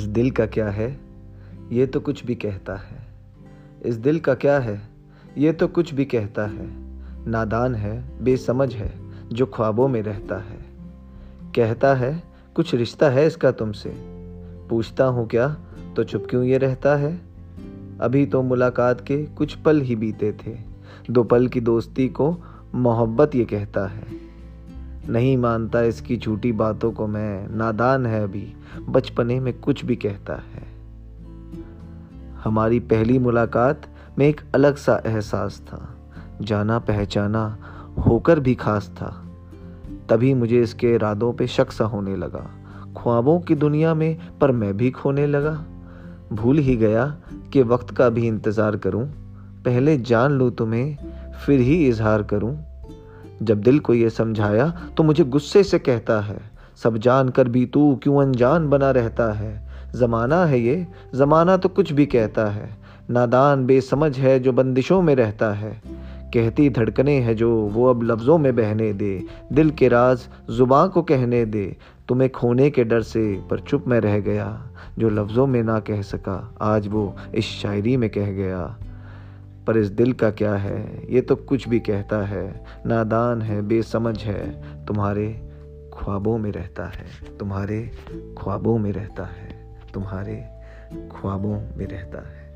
इस दिल का क्या है? ये तो कुछ भी कहता है। इस दिल का क्या है? ये तो कुछ भी कहता है। नादान है, बेसमझ है, जो ख्वाबों में रहता है। कहता है, कुछ रिश्ता है इसका तुमसे। पूछता हूँ क्या तो चुप क्यों ये रहता है? अभी तो मुलाकात के कुछ पल ही बीते थे। दो पल की दोस्ती को मोहब्बत ये कहता है। नहीं मानता इसकी झूठी बातों को मैं। नादान है अभी। बचपने में कुछ भी कहता है। हमारी पहली मुलाकात में एक अलग सा एहसास था। जाना पहचाना होकर भी खास था। तभी मुझे इसके इरादों पे शक सा होने लगा। ख्वाबों की दुनिया में पर मैं भी खोने लगा। भूल ही गया कि वक्त का भी इंतज़ार करूँ। पहले जान लूँ तुम्हें, फिर ही इजहार करूँ। जब दिल को ये समझाया तो मुझे गुस्से से कहता है, सब जान कर भी तू क्यों अनजान बना रहता है? ज़माना है ये, ज़माना तो कुछ भी कहता है। नादान बेसमझ है जो बंदिशों में रहता है। कहती धड़कने हैं जो वो अब लफ्ज़ों में बहने दे। दिल के राज ज़ुबान को कहने दे। तुम्हें खोने के डर से पर चुप में रह गया। जो लफ्ज़ों में ना कह सका, आज वो इस शायरी में कह गया। पर इस दिल का क्या है? ये तो कुछ भी कहता है। नादान है, बेसमझ है। तुम्हारे ख्वाबों में रहता है। तुम्हारे ख्वाबों में रहता है। तुम्हारे ख्वाबों में रहता है।